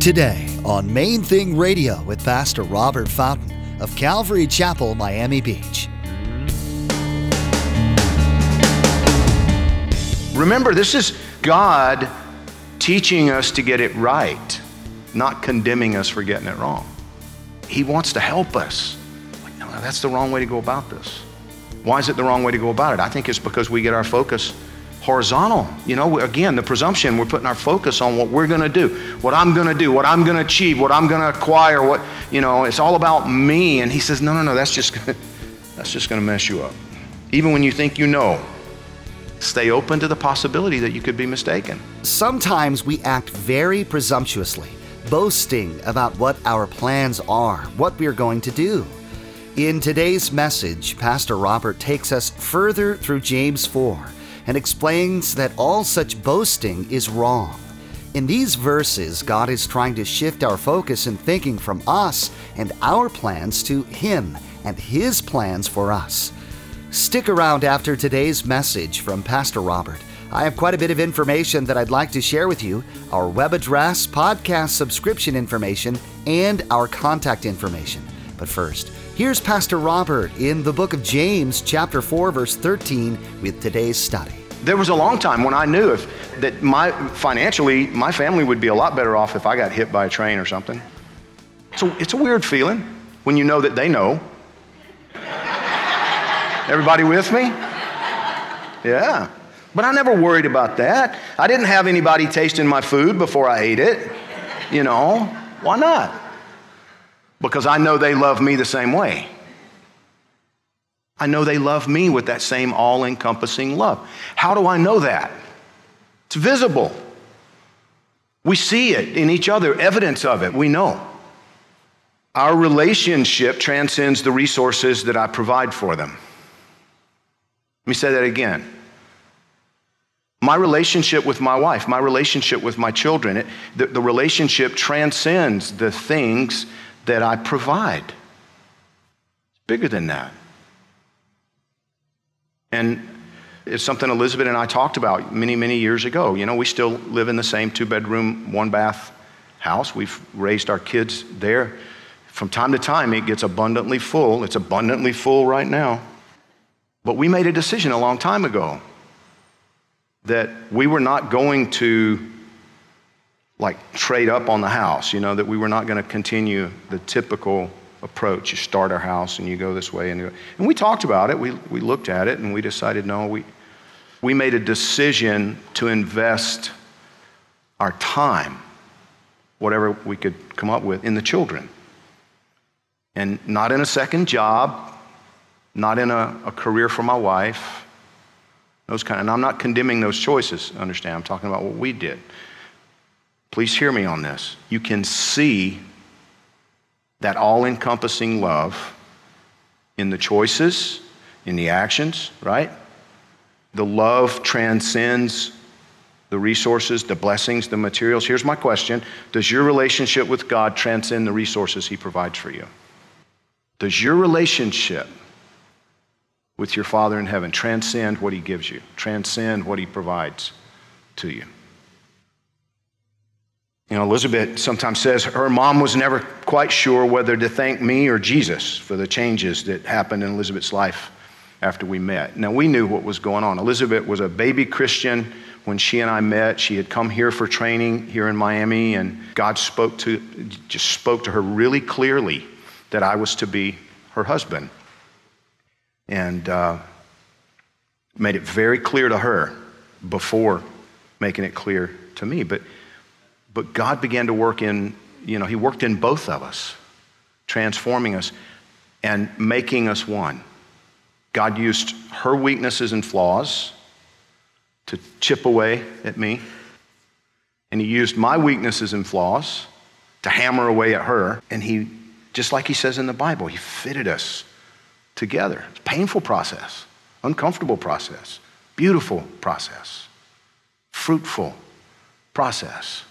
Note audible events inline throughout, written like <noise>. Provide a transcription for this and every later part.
Today on Main Thing Radio with Pastor Robert Fountain of Calvary Chapel, Miami Beach. Remember, this is God teaching us to get it right, not condemning us for getting it wrong. He wants to help us. Like, no, that's the wrong way to go about this. Why is it the wrong way to go about it? I think it's because we get our focus horizontal. You know, again, the presumption we're putting our focus on what we're going to do, what I'm going to do, what I'm going to achieve, what I'm going to acquire, what, you know, it's all about me. And he says, no, no, no, that's just, gonna, <laughs> that's just going to mess you up. Even when you think you know, stay open to the possibility that you could be mistaken. Sometimes we act very presumptuously, boasting about what our plans are, what we're going to do. In today's message, Pastor Robert takes us further through James 4 and explains that all such boasting is wrong. In these verses, God is trying to shift our focus and thinking from us and our plans to Him and His plans for us. Stick around after today's message from Pastor Robert. I have quite a bit of information that I'd like to share with you our web address, podcast subscription information, and our contact information. But first, here's Pastor Robert in the book of James, chapter 4, verse 13, with today's study. There was a long time when I knew if, that my, financially, my family would be a lot better off if I got hit by a train or something. So it's a weird feeling when you know that they know. Everybody with me? Yeah. But I never worried about that. I didn't have anybody tasting my food before I ate it. You know, why not? Because I know they love me the same way. I know they love me with that same all encompassing love. How do I know that? It's visible. We see it in each other, evidence of it, we know. Our relationship transcends the resources that I provide for them. Let me say that again. My relationship with my wife, my relationship with my children, it, the, the relationship transcends the things that I provide. It's bigger than that. And it's something Elizabeth and I talked about many, many years ago. You know, we still live in the same two bedroom, one bath house. We've raised our kids there. From time to time, it gets abundantly full. It's abundantly full right now. But we made a decision a long time ago that we were not going to like trade up on the house, you know, that we were not going to continue the typical approach. You start our house and you go this way. And, and we talked about it. We, we looked at it and we decided no, we, we made a decision to invest our time, whatever we could come up with, in the children. And not in a second job, not in a, a career for my wife, those kind and I'm not condemning those choices, understand? I'm talking about what we did. Please hear me on this. You can see that all encompassing love in the choices, in the actions, right? The love transcends the resources, the blessings, the materials. Here's my question Does your relationship with God transcend the resources He provides for you? Does your relationship with your Father in heaven transcend what He gives you, transcend what He provides to you? You know, Elizabeth sometimes says her mom was never quite sure whether to thank me or Jesus for the changes that happened in Elizabeth's life after we met. Now, we knew what was going on. Elizabeth was a baby Christian when she and I met. She had come here for training here in Miami, and God spoke to, just spoke to her really clearly that I was to be her husband. And uh, made it very clear to her before making it clear to me. But but God began to work in, you know, He worked in both of us, transforming us and making us one. God used her weaknesses and flaws to chip away at me. And He used my weaknesses and flaws to hammer away at her. And He, just like He says in the Bible, He fitted us together. It's a painful process, uncomfortable process, beautiful process, fruitful process.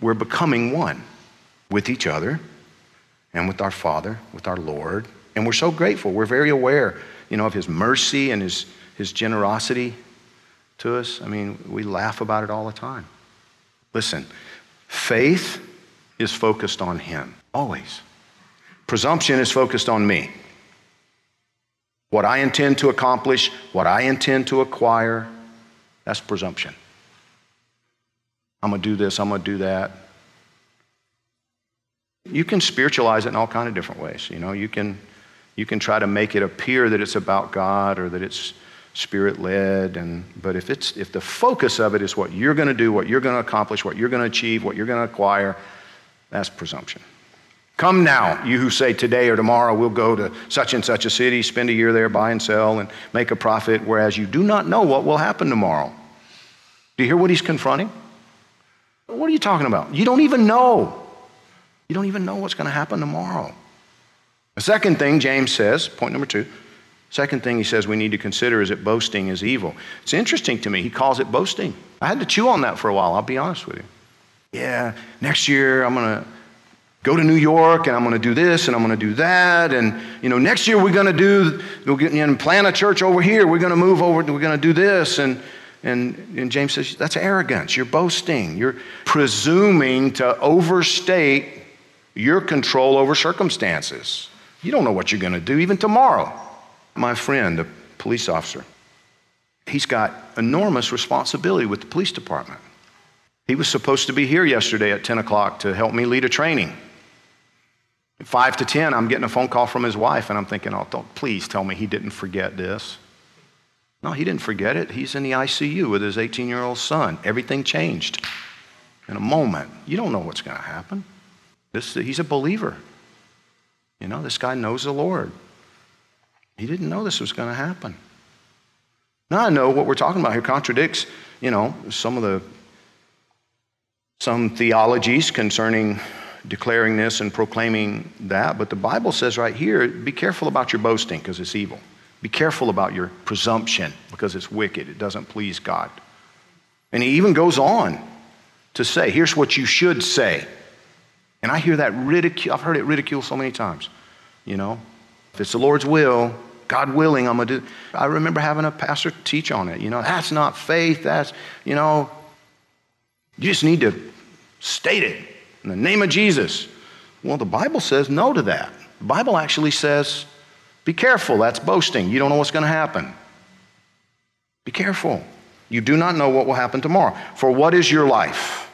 We're becoming one with each other and with our Father, with our Lord. And we're so grateful. We're very aware, you know, of His mercy and His, His generosity to us. I mean, we laugh about it all the time. Listen, faith is focused on Him, always. Presumption is focused on me. What I intend to accomplish, what I intend to acquire, that's presumption. I'm going to do this, I'm going to do that. You can spiritualize it in all kind of different ways. You know, you can, you can try to make it appear that it's about God or that it's spirit led and but if it's if the focus of it is what you're going to do what you're going to accomplish what you're going to achieve what you're going to acquire that's presumption come now you who say today or tomorrow we'll go to such and such a city spend a year there buy and sell and make a profit whereas you do not know what will happen tomorrow do you hear what he's confronting what are you talking about you don't even know you don't even know what's going to happen tomorrow the second thing james says point number two Second thing he says we need to consider is that boasting is evil. It's interesting to me. He calls it boasting. I had to chew on that for a while, I'll be honest with you. Yeah, next year I'm going to go to New York and I'm going to do this and I'm going to do that. And, you know, next year we're going to do, we'll get, and plant a church over here. We're going to move over, we're going to do this. And, and, and James says, that's arrogance. You're boasting. You're presuming to overstate your control over circumstances. You don't know what you're going to do even tomorrow my friend, a police officer, he's got enormous responsibility with the police department. He was supposed to be here yesterday at 10 o'clock to help me lead a training. At 5 to 10, I'm getting a phone call from his wife, and I'm thinking, oh, don't, please tell me he didn't forget this. No, he didn't forget it. He's in the ICU with his 18 year old son. Everything changed in a moment. You don't know what's going to happen. This, he's a believer. You know, this guy knows the Lord. He didn't know this was going to happen. Now I know what we're talking about here contradicts, you know, some of the some theologies concerning declaring this and proclaiming that, but the Bible says right here, be careful about your boasting because it's evil. Be careful about your presumption because it's wicked. It doesn't please God. And he even goes on to say, here's what you should say. And I hear that ridicule, I've heard it ridiculed so many times. You know, if it's the Lord's will, God willing, I'm going to do. I remember having a pastor teach on it. You know, that's not faith. That's, you know, you just need to state it in the name of Jesus. Well, the Bible says no to that. The Bible actually says, be careful. That's boasting. You don't know what's going to happen. Be careful. You do not know what will happen tomorrow. For what is your life?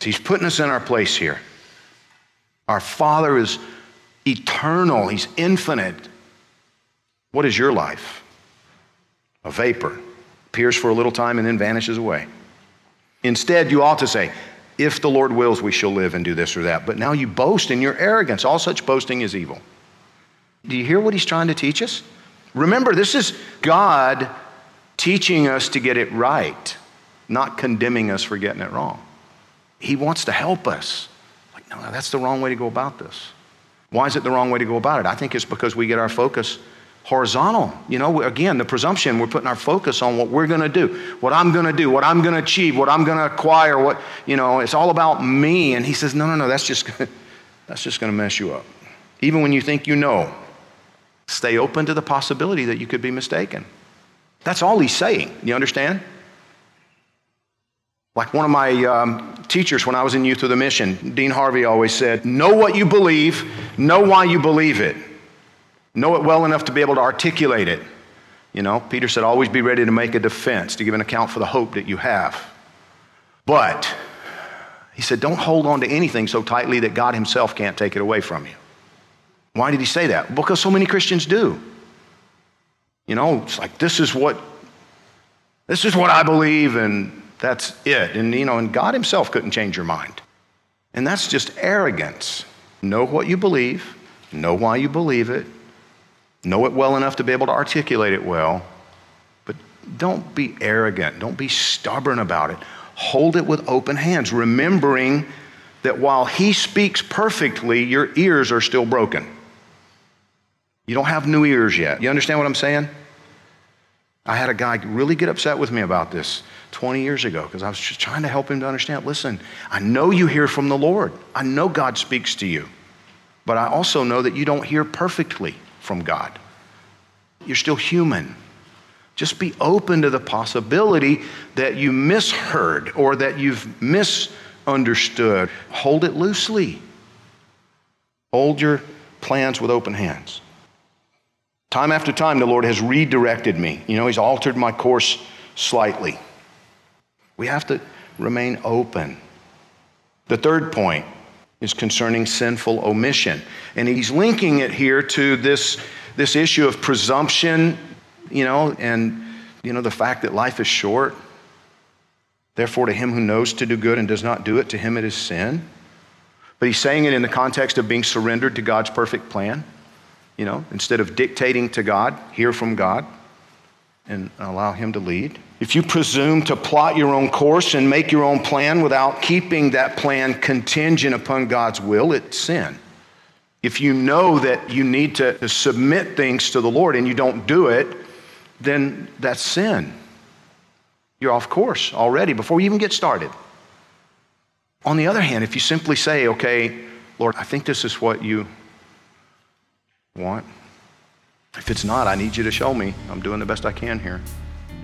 He's putting us in our place here. Our Father is eternal, He's infinite. What is your life? A vapor, appears for a little time and then vanishes away. Instead, you ought to say, if the Lord wills, we shall live and do this or that. But now you boast in your arrogance. All such boasting is evil. Do you hear what he's trying to teach us? Remember, this is God teaching us to get it right, not condemning us for getting it wrong. He wants to help us. Like, no, no, that's the wrong way to go about this. Why is it the wrong way to go about it? I think it's because we get our focus horizontal. You know, again, the presumption, we're putting our focus on what we're going to do, what I'm going to do, what I'm going to achieve, what I'm going to acquire, what, you know, it's all about me. And he says, no, no, no, that's just, <laughs> that's just going to mess you up. Even when you think you know, stay open to the possibility that you could be mistaken. That's all he's saying. You understand? Like one of my um, teachers when I was in Youth with the Mission, Dean Harvey always said, Know what you believe, know why you believe it. Know it well enough to be able to articulate it. You know, Peter said, always be ready to make a defense, to give an account for the hope that you have. But he said, don't hold on to anything so tightly that God himself can't take it away from you. Why did he say that? Because so many Christians do. You know, it's like this is what this is what I believe and that's it. And you know, and God himself couldn't change your mind. And that's just arrogance. Know what you believe, know why you believe it, Know it well enough to be able to articulate it well, but don't be arrogant. Don't be stubborn about it. Hold it with open hands, remembering that while He speaks perfectly, your ears are still broken. You don't have new ears yet. You understand what I'm saying? I had a guy really get upset with me about this 20 years ago because I was just trying to help him to understand. Listen, I know you hear from the Lord, I know God speaks to you, but I also know that you don't hear perfectly from God. You're still human. Just be open to the possibility that you misheard or that you've misunderstood. Hold it loosely. Hold your plans with open hands. Time after time, the Lord has redirected me. You know, He's altered my course slightly. We have to remain open. The third point is concerning sinful omission. And he's linking it here to this, this issue of presumption, you know, and, you know, the fact that life is short. Therefore, to him who knows to do good and does not do it, to him it is sin. But he's saying it in the context of being surrendered to God's perfect plan. You know, instead of dictating to God, hear from God and allow him to lead. If you presume to plot your own course and make your own plan without keeping that plan contingent upon God's will, it's sin. If you know that you need to, submit things to the Lord and you don't do it, then that's sin. You're off course already before you even get started. On the other hand, if you simply say, okay, Lord, I think this is what you want. If it's not, I need you to show me. I'm doing the best I can here.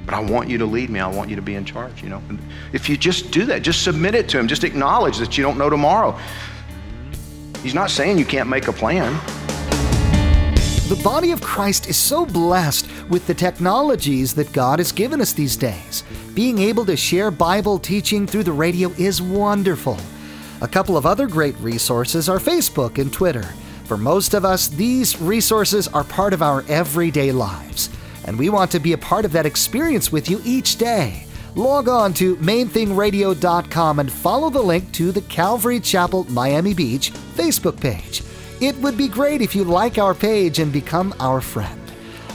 But I want you to lead me. I want you to be in charge, you know. And if you just do that, just submit it to him. Just acknowledge that you don't know tomorrow. He's not saying you can't make a plan. The body of Christ is so blessed with the technologies that God has given us these days. Being able to share Bible teaching through the radio is wonderful. A couple of other great resources are Facebook and Twitter. For most of us, these resources are part of our everyday lives, and we want to be a part of that experience with you each day. Log on to mainthingradio.com and follow the link to the Calvary Chapel Miami Beach Facebook page. It would be great if you like our page and become our friend.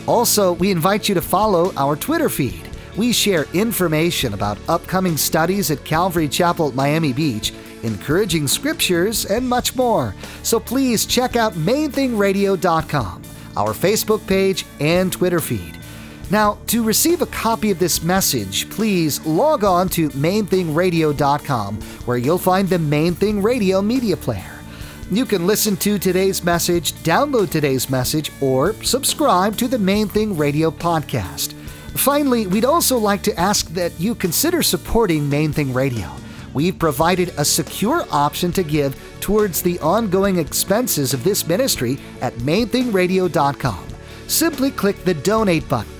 Also, we invite you to follow our Twitter feed. We share information about upcoming studies at Calvary Chapel Miami Beach encouraging scriptures, and much more. So please check out mainthingradio.com, our Facebook page, and Twitter feed. Now, to receive a copy of this message, please log on to mainthingradio.com, where you'll find the Main Thing Radio media player. You can listen to today's message, download today's message, or subscribe to the Main Thing Radio podcast. Finally, we'd also like to ask that you consider supporting Main Thing Radio we've provided a secure option to give towards the ongoing expenses of this ministry at mainthingradio.com. Simply click the donate button.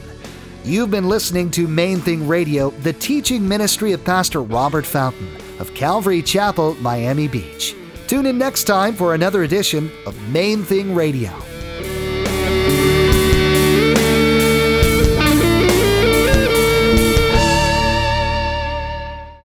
You've been listening to Main Thing Radio, the teaching ministry of Pastor Robert Fountain of Calvary Chapel, Miami Beach. Tune in next time for another edition of Main Thing Radio.